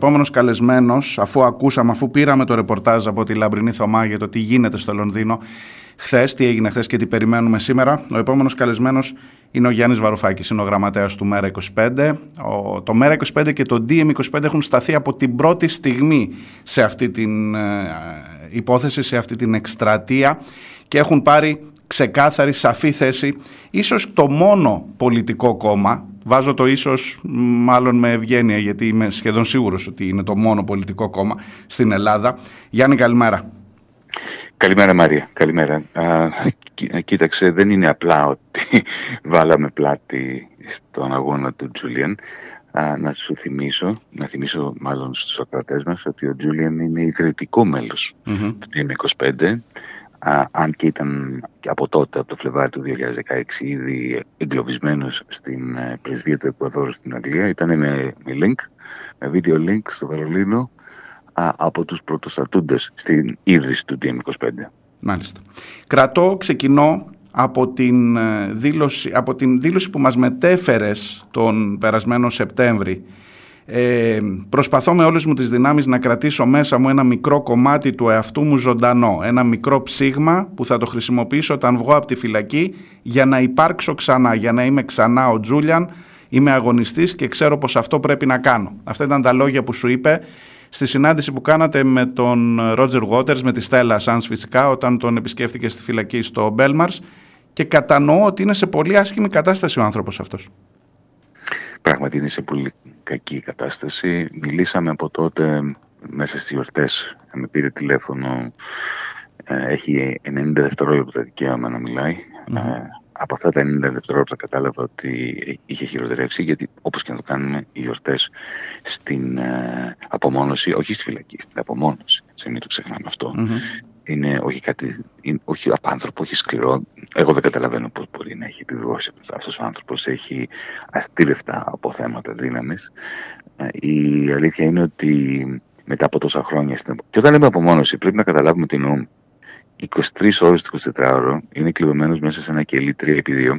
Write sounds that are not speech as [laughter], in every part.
Επόμενος καλεσμένος, αφού ακούσαμε, αφού πήραμε το ρεπορτάζ από τη Λαμπρινή Θωμά για το τι γίνεται στο Λονδίνο χθες, τι έγινε χθες και τι περιμένουμε σήμερα, ο επόμενος καλεσμένος είναι ο Γιάννης Βαρουφάκης, είναι ο γραμματέας του ΜΕΡΑ25. Ο, το ΜΕΡΑ25 και το DM25 έχουν σταθεί από την πρώτη στιγμή σε αυτή την ε, υπόθεση, σε αυτή την εκστρατεία και έχουν πάρει ξεκάθαρη, σαφή θέση. Ίσως το μόνο πολιτικό κόμμα Βάζω το ίσως μάλλον με ευγένεια γιατί είμαι σχεδόν σίγουρος ότι είναι το μόνο πολιτικό κόμμα στην Ελλάδα. Γιάννη καλημέρα. Καλημέρα Μαρία, καλημέρα. Α, κοίταξε, δεν είναι απλά ότι [laughs] βάλαμε πλάτη στον αγώνα του Τζούλιαν. να σου θυμίσω, να θυμίσω μάλλον στους ακρατές μας ότι ο Τζούλιαν είναι ιδρυτικό μέλος mm-hmm. του TM25 αν και ήταν από τότε, από το Φλεβάρι του 2016, ήδη εγκλωβισμένος στην ε, πρεσβεία του Εκουαδόρου στην Αγγλία, ήταν με, με link, με βίντεο link στο Βερολίνο από τους πρωτοστατούντες στην ίδρυση του DM25. Μάλιστα. Κρατώ, ξεκινώ από την, ε, δήλωση, από την δήλωση που μας μετέφερες τον περασμένο Σεπτέμβρη ε, προσπαθώ με όλες μου τις δυνάμεις να κρατήσω μέσα μου ένα μικρό κομμάτι του εαυτού μου ζωντανό, ένα μικρό ψήγμα που θα το χρησιμοποιήσω όταν βγω από τη φυλακή για να υπάρξω ξανά, για να είμαι ξανά ο Τζούλιαν, είμαι αγωνιστής και ξέρω πως αυτό πρέπει να κάνω. Αυτά ήταν τα λόγια που σου είπε στη συνάντηση που κάνατε με τον Ρότζερ Waters, με τη Στέλλα Σάνς φυσικά, όταν τον επισκέφθηκε στη φυλακή στο Μπέλμαρς και κατανοώ ότι είναι σε πολύ άσχημη κατάσταση ο άνθρωπος αυτός. Πράγματι είναι σε πολύ κακή κατάσταση. Μιλήσαμε από τότε μέσα στις γιορτές. Με πήρε τηλέφωνο. Ε, έχει 90 δευτερόλεπτα δικαίωμα να μιλάει. Ε, από αυτά τα 90 δευτερόλεπτα κατάλαβα ότι είχε χειροτερεύσει γιατί όπως και να το κάνουμε οι γιορτές στην ε, απομόνωση, όχι στη φυλακή, στην απομόνωση, έτσι μην το ξεχνάμε είναι όχι κάτι, είναι, όχι απάνθρωπο, όχι σκληρό. Εγώ δεν καταλαβαίνω πώς μπορεί να έχει επιβιώσει αυτός ο άνθρωπος. Έχει αστήρευτα αποθέματα δύναμης. Ε, η αλήθεια είναι ότι μετά από τόσα χρόνια, και όταν λέμε απομόνωση πρέπει να καταλάβουμε τι εννοούμε. 23 ώρες το 24 ώρο είναι κλειδωμένος μέσα σε ένα κελί 3x2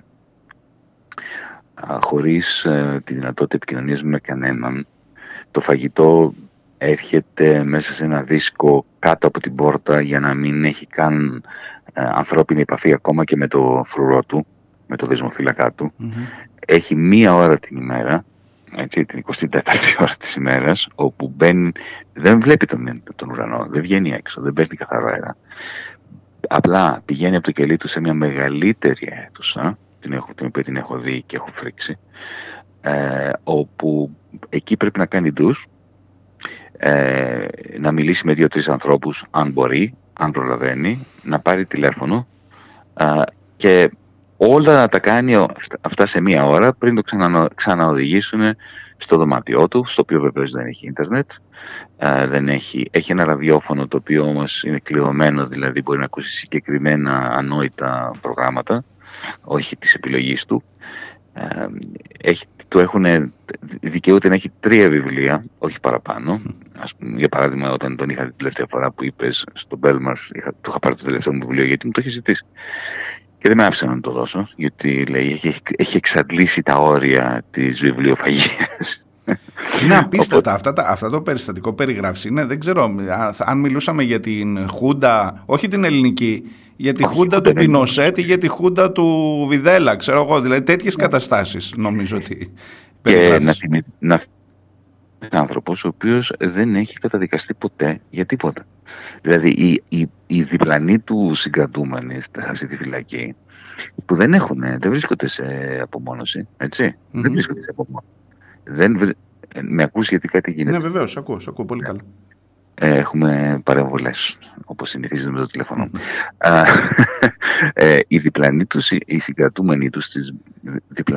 χωρίς ε, τη δυνατότητα επικοινωνίας με κανέναν. Το φαγητό έρχεται μέσα σε ένα δίσκο κάτω από την πόρτα για να μην έχει καν ε, ανθρώπινη επαφή ακόμα και με το φρουρό του, με το δεσμοφύλακά του. Έχει μία ώρα την ημέρα, έτσι, την 24η ώρα της ημέρας, όπου μπαίνει, δεν βλέπει τον, τον ουρανό, δεν βγαίνει έξω, δεν παίρνει καθαρό αέρα. Απλά πηγαίνει από το κελί του σε μια μεγαλύτερη αίθουσα, την, έχω, την οποία την έχω δει και έχω φρίξει, ε, όπου εκεί πρέπει να κάνει ντους, ε, να μιλήσει με δύο-τρεις ανθρώπους αν μπορεί, αν προλαβαίνει, να πάρει τηλέφωνο και όλα να τα κάνει αυτά σε μία ώρα πριν το ξανα, ξαναοδηγήσουν στο δωμάτιό του, στο οποίο βεβαίως δεν έχει ίντερνετ, δεν έχει, έχει ένα ραδιόφωνο το οποίο όμως είναι κλειδωμένο, δηλαδή μπορεί να ακούσει συγκεκριμένα ανόητα προγράμματα, όχι της επιλογής του. Έχει, του έχουν, δικαιούται να έχει τρία βιβλία, όχι παραπάνω, Ας πούμε, για παράδειγμα, όταν τον είχα την τελευταία φορά που είπες στο Μπέλμαρ, του είχα πάρει το τελευταίο μου βιβλίο γιατί μου το είχε ζητήσει. Και δεν με άφησε να το δώσω, γιατί λέει έχει, έχει εξαντλήσει τα όρια της βιβλιοφαγίας. Είναι [laughs] απίστευτα. Αυτά, τα, αυτό το περιστατικό περιγράφηση είναι, δεν ξέρω, αν μιλούσαμε για την Χούντα, όχι την ελληνική, για τη Χούντα του Πινοσέτ ή για τη Χούντα του Βιδέλα, ξέρω εγώ. Δηλαδή τέτοιες ναι. καταστάσεις νομίζω ότι. Και να, να, άνθρωπος ο οποίος δεν έχει καταδικαστεί ποτέ για τίποτα. Δηλαδή οι, οι, οι διπλανοί του συγκρατούμενοι στη φυλακή που δεν έχουν, δεν βρίσκονται σε απομόνωση, έτσι. Δεν βρίσκονται σε απομόνωση. Δεν, με ακούς γιατί κάτι γίνεται. Ναι βεβαίως, ακούω, ακούω πολύ καλά έχουμε παρεμβολές, όπως συνηθίζεται με το τηλέφωνο. ε, οι διπλανοί τους, οι συγκρατούμενοι τους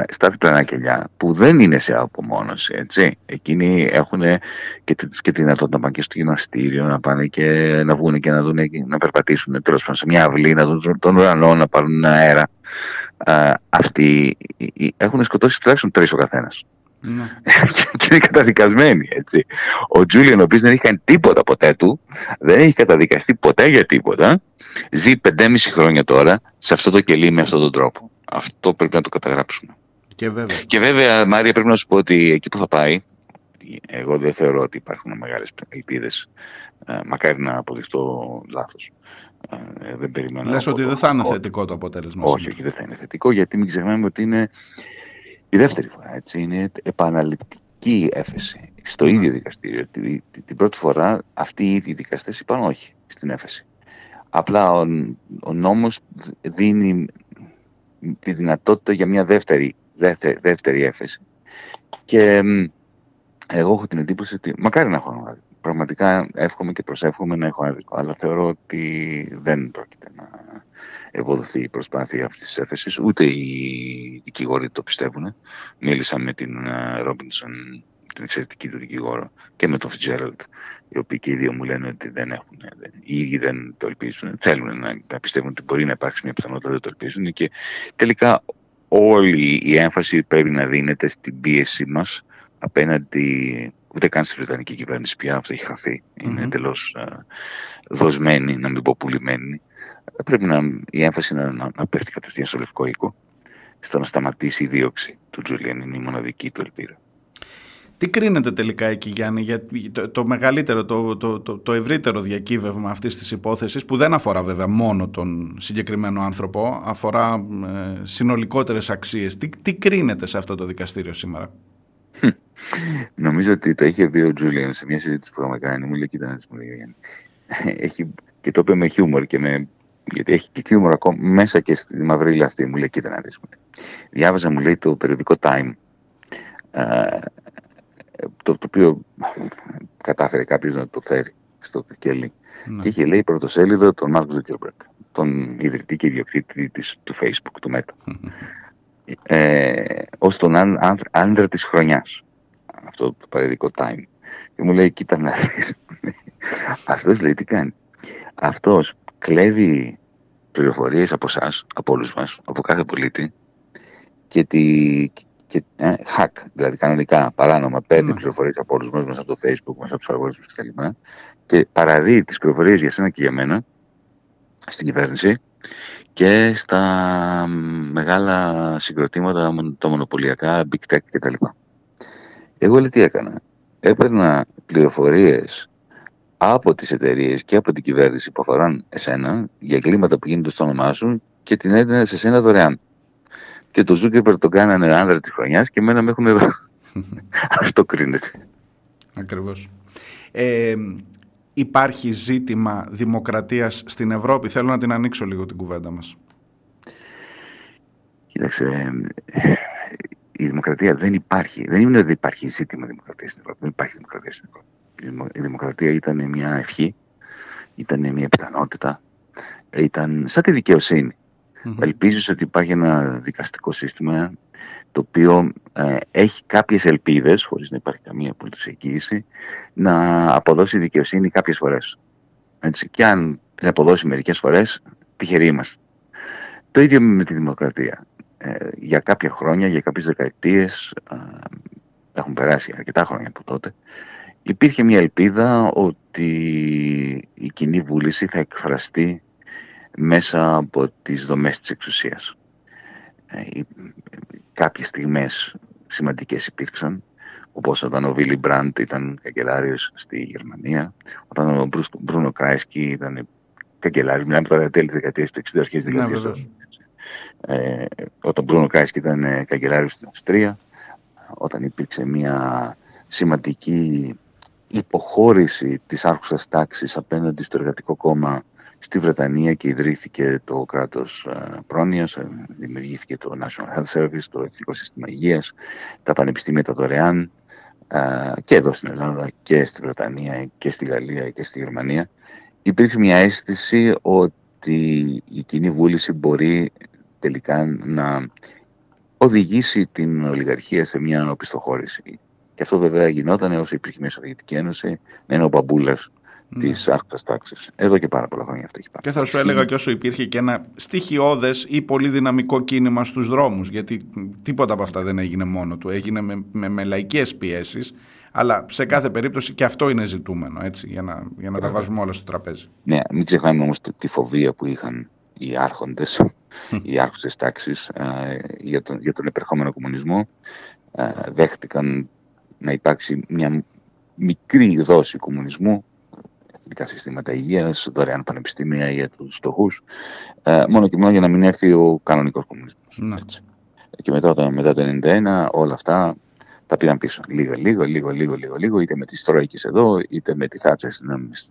στα διπλανά κελιά, που δεν είναι σε απομόνωση, έτσι. Εκείνοι έχουν και, και τη δυνατότητα να πάνε και στο γυμναστήριο, να πάνε και να βγουν και να, δουν, να περπατήσουν τέλος πάντων σε μια αυλή, να δουν τον ουρανό, να πάρουν αέρα. Ε, αυτοί έχουν σκοτώσει τουλάχιστον τρεις ο καθένας. Ναι. [laughs] και είναι καταδικασμένοι, έτσι. Ο Τζούλιαν, ο οποίος δεν έχει κάνει τίποτα ποτέ του, δεν έχει καταδικαστεί ποτέ για τίποτα, ζει 5,5 χρόνια τώρα σε αυτό το κελί με αυτόν τον τρόπο. Αυτό πρέπει να το καταγράψουμε. Και βέβαια. Και βέβαια, Μάρια, πρέπει να σου πω ότι εκεί που θα πάει, Εγώ δεν θεωρώ ότι υπάρχουν μεγάλες ελπίδες. Ε, μακάρι να αποδειχτώ λάθος. Ε, δεν περιμένω. Λες ότι δεν θα είναι θετικό το αποτέλεσμα. Όχι, όχι, δεν θα είναι θετικό, γιατί μην ξεχνάμε ότι είναι η δεύτερη φορά. Έτσι, είναι επαναληπτική έφεση στο ναι. ίδιο δικαστήριο. Την, την πρώτη φορά αυτοί οι ίδιοι δικαστές είπαν όχι στην έφεση. Απλά ο, ο νόμος δίνει τη δυνατότητα για μια δεύτερη, δεύτερη, δεύτερη έφεση. Και εγώ έχω την εντύπωση ότι μακάρι να έχω άδικο. Πραγματικά εύχομαι και προσεύχομαι να έχω άδικο. Αλλά θεωρώ ότι δεν πρόκειται να ευοδοθεί η προσπάθεια αυτής της έφεσης. Ούτε οι δικηγόροι το πιστεύουν. Μίλησα με την Ρόμπινσον, την εξαιρετική του δικηγόρο, και με τον Φιτζέραλτ, οι οποίοι και οι δύο μου λένε ότι δεν έχουν. Δεν, οι ίδιοι δεν το ελπίζουν. Θέλουν να, να πιστεύουν ότι μπορεί να υπάρξει μια πιθανότητα, δεν το ελπίζουν. Και τελικά όλη η έμφαση πρέπει να δίνεται στην πίεση μας απέναντι ούτε καν στη Βρετανική κυβέρνηση πια, αυτό έχει χαθεί. Είναι εντελώς δοσμένη, να μην πω πουλημένη. Πρέπει να, η έμφαση να, να, να πέφτει κατευθείαν στο λευκό οίκο, στο να σταματήσει η δίωξη του Τζουλιαν. Είναι η μοναδική του ελπίδα. Τι κρίνεται τελικά εκεί Γιάννη για το, το μεγαλύτερο, το, το, το, το ευρύτερο διακύβευμα αυτής της υπόθεσης που δεν αφορά βέβαια μόνο τον συγκεκριμένο άνθρωπο, αφορά ε, συνολικότερες αξίες. Τι, τι κρίνεται σε αυτό το δικαστήριο σήμερα; Νομίζω ότι το είχε πει ο Τζούλιαν σε μια συζήτηση που είχαμε κάνει. Μου λέει: Κοίτα, να μου λέει, έχει, και το είπε με χιούμορ και με. Γιατί έχει και χιούμορ ακόμα μέσα και στη μαυρίλα αυτή. Μου λέει: Κοίτα, να δεις. Διάβαζα, μου λέει, το περιοδικό Time. το, το οποίο κατάφερε κάποιος να το φέρει στο κελί. Ναι. Και είχε λέει πρωτοσέλιδο τον Μάρκο Ζουκέρμπερκ, τον ιδρυτή και ιδιοκτήτη της, του Facebook, του Meta. ε, ως τον άντρα της χρονιάς. Αυτό το παρεδικό time. Και μου λέει, κοίτα να δεις. Αυτός λέει τι κάνει. Αυτός κλέβει πληροφορίες από εσάς, από όλους μας, από κάθε πολίτη και, τη, και ε, hack, δηλαδή κανονικά, παράνομα, παίρνει mm. πληροφορίες από όλους μας, μέσα από το facebook, μέσα από τους αλγοριθμούς κτλ. Και παραδεί τις πληροφορίες για σένα και για μένα στην κυβέρνηση και στα μεγάλα συγκροτήματα, τα μονοπωλιακά, big tech κτλ. Εγώ λέει τι έκανα. Έπαιρνα πληροφορίες από τις εταιρείες και από την κυβέρνηση που αφοράν εσένα για εγκλήματα που γίνονται στο όνομά σου και την έδινα σε σένα δωρεάν. Και το Ζούκερπερ τον κάνανε άνδρα της χρονιάς και εμένα με έχουν εδώ. [laughs] Αυτό κρίνεται. Ακριβώς. Ε, υπάρχει ζήτημα δημοκρατίας στην Ευρώπη; Θέλω να την ανοίξω λίγο την κουβέντα μας. Κοίταξε, η δημοκρατία δεν υπάρχει. Δεν είναι ότι υπάρχει ζήτημα δημοκρατίας στην Ευρώπη. Δεν υπάρχει δημοκρατία στην Ευρώπη. Η δημοκρατία ήταν μια ευχή, ήταν μια πιθανότητα, ήταν σαν τη δικαιοσύνη. Mm-hmm. ότι υπάρχει ένα δικαστικό σύστημα το οποίο ε, έχει κάποιες ελπίδες, χωρίς να υπάρχει καμία πολιτική εγγύηση, να αποδώσει δικαιοσύνη κάποιες φορές. Έτσι. Και αν την αποδώσει μερικές φορές, τυχεροί είμαστε. Το ίδιο με τη δημοκρατία. Ε, για κάποια χρόνια, για κάποιες δεκαετίες, ε, έχουν περάσει αρκετά χρόνια από τότε, υπήρχε μια ελπίδα ότι η κοινή βούληση θα εκφραστεί μέσα από τις δομές της εξουσίας. Ε, κάποιες στιγμές σημαντικές υπήρξαν, όπως όταν ο Βίλι Μπραντ ήταν καγκελάριος στη Γερμανία, όταν ο Μπρούνο Κράισκι ήταν καγκελάριος, μιλάμε τώρα τέλη δεκαετίας του 60, αρχές ναι, δεκαετίας ε, όταν Μπρούνο Κράισκι ήταν ε, καγκελάριος στην Αυστρία, όταν υπήρξε μια σημαντική υποχώρηση της άρχουσας τάξης απέναντι στο εργατικό κόμμα στη Βρετανία και ιδρύθηκε το κράτος ε, πρόνοιας, ε, δημιουργήθηκε το National Health Service, το Εθνικό Σύστημα Υγείας, τα πανεπιστήμια τα δωρεάν και εδώ στην Ελλάδα και στη Βρετανία και στη Γαλλία και στη Γερμανία. Υπήρχε μια αίσθηση ότι η κοινή βούληση μπορεί τελικά να οδηγήσει την ολιγαρχία σε μια οπισθοχώρηση. Και αυτό βέβαια γινόταν όσο υπήρχε μια Σοβιετική Ένωση, να είναι ο μπαμπούλας ναι. της άρχουσα τάξης. Εδώ και πάρα πολλά χρόνια αυτό έχει πάει. Και θα σου έλεγα και όσο υπήρχε και ένα στοιχειώδες ή πολύ δυναμικό κίνημα στους δρόμους. Γιατί τίποτα από αυτά δεν έγινε μόνο του. Έγινε με, με, με λαϊκές πιέσεις. Αλλά σε κάθε περίπτωση και αυτό είναι ζητούμενο, έτσι, για να, για να τα βάζουμε όλα στο τραπέζι. Ναι, μην ξεχνάμε όμως τη φοβία που είχαν οι άρχοντες, οι άρχοντες τάξεις ε, για, τον, για τον επερχόμενο κομμουνισμό. Ε, δέχτηκαν να υπάρξει μια μικρή δόση κομμουνισμού, εθνικά συστήματα υγείας, δωρεάν πανεπιστήμια για τους φτωχούς, ε, μόνο και μόνο για να μην έρθει ο κανονικός κομμουνισμός. Ναι. Και μετά, μετά το 1991 όλα αυτά τα πήραν πίσω. Λίγο, λίγο, λίγο, λίγο, λίγο, λίγο, είτε με τις Τρόικες εδώ, είτε με τη Θάτσα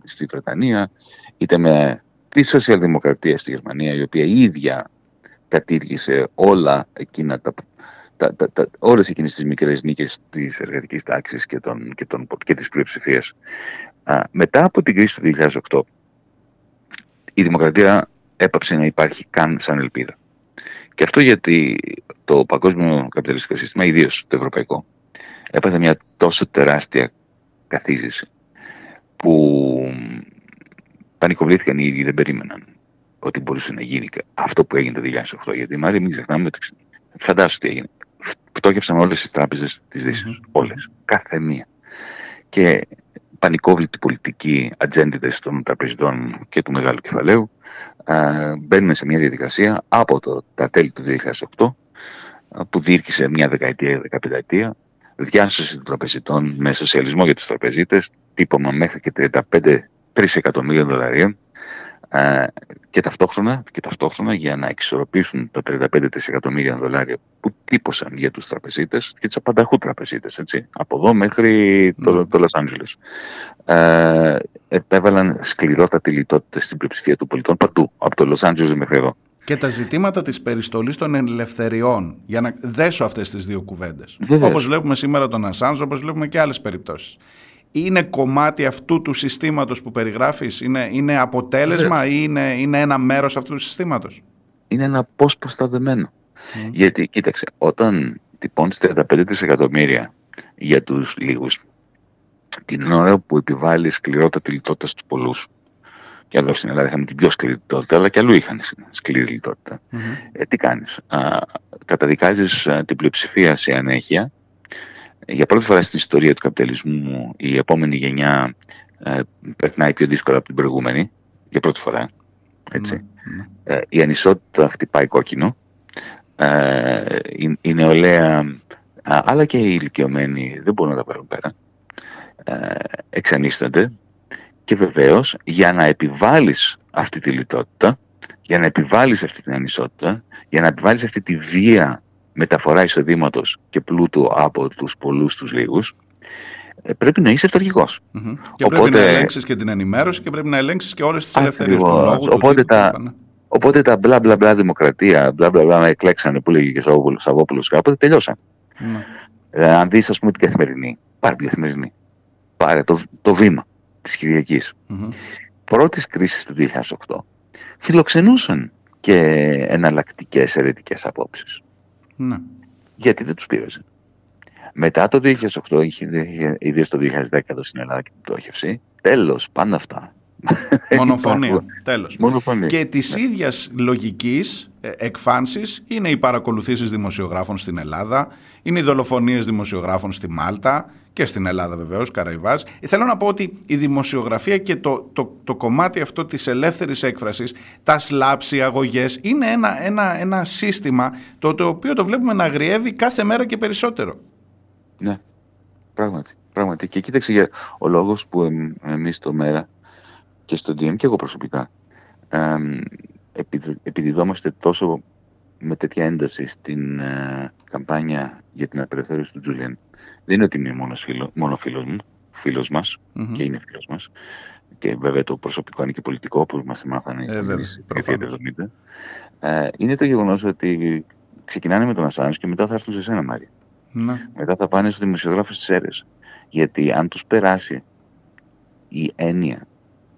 στη Βρετανία, είτε με τη σοσιαλδημοκρατία στη Γερμανία, η οποία η ίδια κατήργησε όλα εκείνα τα, τα, τα, τα, όλες εκείνες τις μικρές νίκες της εργατικής τάξης και, των, και, των, και της πλειοψηφίας. μετά από την κρίση του 2008, η δημοκρατία έπαψε να υπάρχει καν σαν ελπίδα. Και αυτό γιατί το παγκόσμιο καπιταλιστικό σύστημα, ιδίως το ευρωπαϊκό, έπαθε μια τόσο τεράστια καθίζηση που πανικοβλήθηκαν οι ίδιοι, δεν περίμεναν ότι μπορούσε να γίνει αυτό που έγινε το 2008. Γιατί Μάρια, μην ξεχνάμε, φαντάσου τι έγινε. Πτώχευσαν όλες τι τράπεζες της Δύσης. Mm-hmm. Όλες. Κάθε μία. Και πανικόβλητη πολιτική ατζέντιδες των τραπεζιτών και του μεγάλου κεφαλαίου α, μπαίνουν σε μια διαδικασία από το, τα τέλη του 2008 που διήρκησε μια δεκαετία, δεκαπενταετία διάσωση των τραπεζιτών με σοσιαλισμό για τους τραπεζίτες, τύπομα μέχρι και 35 3 εκατομμύρια δολαρίων ε, και, ταυτόχρονα, και ταυτόχρονα για να εξισορροπήσουν τα 35 δισεκατομμύρια δολάρια που τύπωσαν για τους τραπεζίτες και τους απανταχού τραπεζίτες, έτσι, από εδώ μέχρι το, ναι. το Los Angeles. Ε, επέβαλαν σκληρότατη λιτότητα στην πλειοψηφία των πολιτών παντού, από το Los Angeles μέχρι εδώ. Και τα ζητήματα της περιστολής των ελευθεριών, για να δέσω αυτές τις δύο κουβέντες. Όπως βλέπουμε σήμερα τον Ασάνζ, όπως βλέπουμε και άλλες περιπτώσεις είναι κομμάτι αυτού του συστήματος που περιγράφεις, είναι, είναι αποτέλεσμα ή είναι, είναι ένα μέρος αυτού του συστήματος; Είναι ένα πώς προστατεμένο. Mm. Γιατί, κοίταξε, όταν τυπώνεις 35 δισεκατομμύρια για τους λίγους, την ώρα που επιβάλλεις σκληρότατη λιτότητα στους πολλούς, και εδώ στην Ελλάδα είχαμε την πιο σκληρή λιτότητα, αλλά και αλλού είχαν σκληρή λιτότητα. Mm-hmm. Ε, τι κάνεις, α, καταδικάζεις α, την πλειοψηφία σε ανέχεια για πρώτη φορά στην ιστορία του καπιταλισμού η επόμενη γενιά ε, περνάει πιο δύσκολα από την προηγούμενη. Για πρώτη φορά. Έτσι. Ναι, ναι. Ε, η ανισότητα χτυπάει κόκκινο. Ε, η, η, νεολαία αλλά και οι ηλικιωμένοι δεν μπορούν να τα πάρουν πέρα. Ε, εξανίστανται και βεβαίως για να επιβάλλεις αυτή τη λιτότητα, για να επιβάλλεις αυτή την ανισότητα, για να επιβάλλεις αυτή τη βία μεταφορά εισοδήματος και πλούτου από τους πολλούς στου λίγους, ε, πρέπει να είσαι αυταρχικός. Mm-hmm. Και οπότε... πρέπει να ελέγξεις και την ενημέρωση και πρέπει να ελέγξεις και όλες τις ελευθερίες του λόγου. Οπότε, τα, οπότε τα μπλα μπλα μπλα δημοκρατία, μπλα μπλα μπλα με εκλέξανε που λέγει και ο Σαββόπουλο κάποτε τελειώσαν. Mm. Ε, αν δεις, ας πούμε, την καθημερινή, πάρε την καθημερινή. Πάρε το, το βήμα της Κυριακής. Mm-hmm. Πρώτης κρίσης του 2008 φιλοξενούσαν και εναλλακτικές αιρετικέ απόψεις. Ναι. Γιατί δεν τους πήραζε. Μετά το 2008, ιδίω το 2010 εδώ στην Ελλάδα και την πτώχευση, τέλος, πάντα αυτά. [laughs] Μονοφωνία. Τέλος. Και της ναι. ίδιας λογικής ε, εκφάνση είναι οι παρακολουθήσεις δημοσιογράφων στην Ελλάδα, είναι οι δολοφονίες δημοσιογράφων στη Μάλτα και στην Ελλάδα βεβαίως, Καραϊβάς. Θέλω να πω ότι η δημοσιογραφία και το, το, το κομμάτι αυτό της ελεύθερης έκφρασης, τα σλάψη, οι αγωγές, είναι ένα, ένα, ένα σύστημα το, το οποίο το βλέπουμε να αγριεύει κάθε μέρα και περισσότερο. Ναι, πράγματι. πράγματι. Και κοίταξε για ο λόγος που εμείς το μέρα και στο DM και εγώ προσωπικά επιδιδόμαστε τόσο με τέτοια ένταση στην ε, καμπάνια για την απελευθέρωση του Τζούλιαν. Δεν είναι ότι είναι μόνο, φίλο, μόνο φίλος, μου, φίλος μας mm-hmm. και είναι φίλος μας και βέβαια το προσωπικό είναι και πολιτικό που μας μάθανε ε, οι ε, είναι το γεγονός ότι ξεκινάνε με τον Ασάνς και μετά θα έρθουν σε σένα Μάρια. Ναι. Μετά θα πάνε στους δημοσιογράφους της αίρες. Γιατί αν τους περάσει η έννοια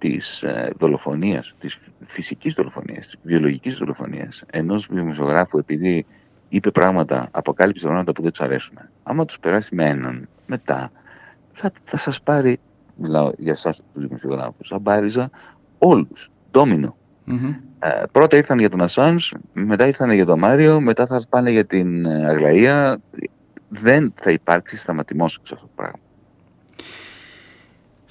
της ε, δολοφονίας, της φυσικής δολοφονίας, της βιολογικής δολοφονίας ενός δημοσιογράφου επειδή είπε πράγματα, αποκάλυψε πράγματα που δεν τους αρέσουν. Άμα τους περάσει με έναν, μετά θα, θα σας πάρει, μιλάω για εσάς τους δημοσιογράφους, θα πάριζα όλους, ντόμινο. Mm-hmm. Ε, πρώτα ήρθαν για τον Ασάνς, μετά ήρθαν για τον Μάριο, μετά θα πάνε για την ε, Αγλαία. Δεν θα υπάρξει σταματημός σε αυτό το πράγμα.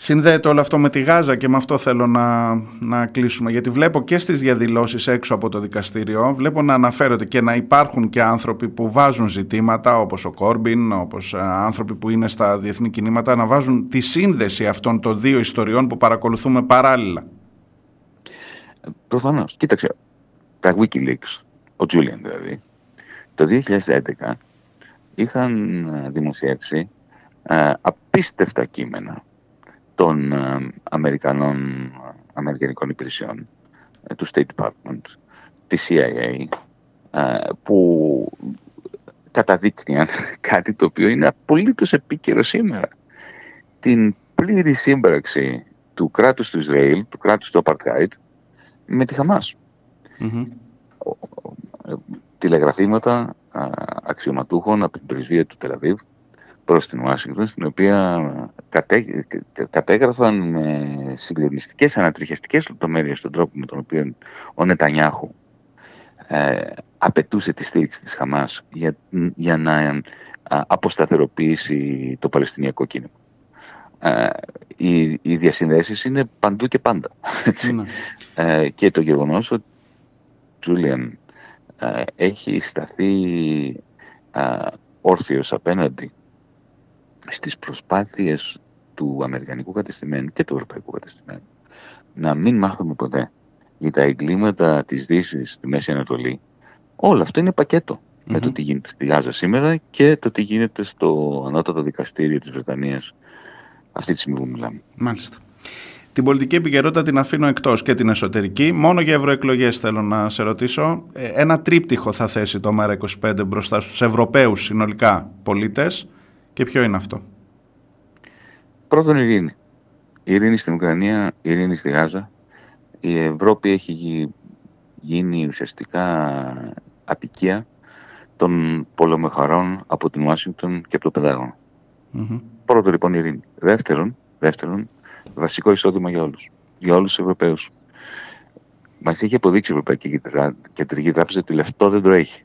Συνδέεται όλο αυτό με τη Γάζα και με αυτό θέλω να, να κλείσουμε. Γιατί βλέπω και στις διαδηλώσεις έξω από το δικαστήριο, βλέπω να αναφέρονται και να υπάρχουν και άνθρωποι που βάζουν ζητήματα, όπως ο Κόρμπιν, όπως ε, άνθρωποι που είναι στα διεθνή κινήματα, να βάζουν τη σύνδεση αυτών των δύο ιστοριών που παρακολουθούμε παράλληλα. Προφανώς. Κοίταξε, τα Wikileaks, ο Τζούλιαν δηλαδή, το 2011 είχαν ε, δημοσιεύσει ε, απίστευτα κείμενα των ε, Αμερικανών, Αμερικανικών υπηρεσιών, ε, του State Department, τη CIA, ε, που καταδείκνυαν [laughs] κάτι το οποίο είναι απολύτως επίκαιρο σήμερα. Την πλήρη σύμπραξη του κράτους του Ισραήλ, του κράτους του Apartheid, με τη χαμας Τηλεγραφήματα αξιωματούχων από την πρεσβεία του Τελαβίβ προς την Ουάσιγκτον, στην οποία κατέ, κατέγραφαν με συγκλονιστικές ανατριχιαστικές λεπτομέρειες τον τρόπο με τον οποίο ο Νετανιάχου ε, απαιτούσε τη στήριξη της Χαμάς για, για να ε, αποσταθεροποιήσει το Παλαιστινιακό κίνημα. Ε, οι, οι διασυνδέσεις είναι παντού και πάντα. [laughs] Έτσι. Ναι. Ε, και το γεγονός ότι ο Τζούλιαν ε, έχει σταθεί ε, όρθιος απέναντι στις προσπάθειες του Αμερικανικού κατεστημένου και του Ευρωπαϊκού κατεστημένου να μην μάθουμε ποτέ για τα εγκλήματα της δύσης στη Μέση Ανατολή. Όλο αυτό είναι με το τι γίνεται στη Γάζα σήμερα και το τι γίνεται στο ανώτατο δικαστήριο της Βρετανίας αυτή τη στιγμή που μιλάμε. Μάλιστα. Την πολιτική επικαιρότητα την αφήνω εκτός και την εσωτερική. Μόνο για ευρωεκλογές θέλω να σε ρωτήσω. Ε, ένα τρίπτυχο θα θέσει το ΜΕΡΑ25 μπροστά στους Ευρωπαίους συνολικά πολίτες. Και ποιο είναι αυτό; Πρώτον ειρήνη. Η ειρήνη στην Ουκρανία, η ειρήνη στη Γάζα. Η Ευρώπη έχει γίνει ουσιαστικά απικία των πολεμοχαρών από την Ουάσιγκτον και από το πενταγωνο mm Πρώτον λοιπόν η ειρήνη. Δεύτερον, δεύτερον, βασικό εισόδημα για όλους. Για όλους τους Ευρωπαίους. Μας έχει αποδείξει η Ευρωπαϊκή Κεντρική Τράπεζα ότι λεφτό δεν το έχει.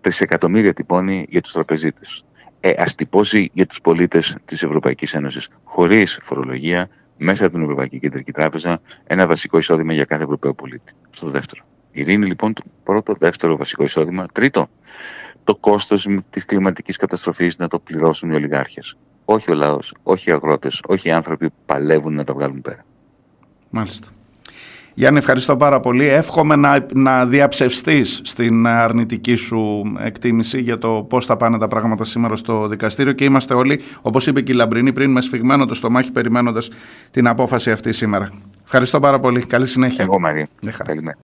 Τρισεκατομμύρια τυπώνει για τους τραπεζίτες ε, ας τυπώσει για τους πολίτες της Ευρωπαϊκής Ένωσης χωρίς φορολογία μέσα από την Ευρωπαϊκή Κεντρική Τράπεζα ένα βασικό εισόδημα για κάθε Ευρωπαίο πολίτη. Στο δεύτερο. Ειρήνη λοιπόν το πρώτο, δεύτερο βασικό εισόδημα. Τρίτο, το κόστος της κλιματικής καταστροφής να το πληρώσουν οι ολιγάρχες. Όχι ο λαός, όχι οι αγρότες, όχι οι άνθρωποι που παλεύουν να τα βγάλουν πέρα. Μάλιστα. Γιάννη, ευχαριστώ πάρα πολύ. Εύχομαι να, να διαψευστείς στην αρνητική σου εκτίμηση για το πώς θα πάνε τα πράγματα σήμερα στο δικαστήριο και είμαστε όλοι, όπως είπε και η Λαμπρινή πριν, με σφιγμένο το στομάχι περιμένοντας την απόφαση αυτή σήμερα. Ευχαριστώ πάρα πολύ. Καλή συνέχεια. Εγώ, Μαρία. Καλημέρα.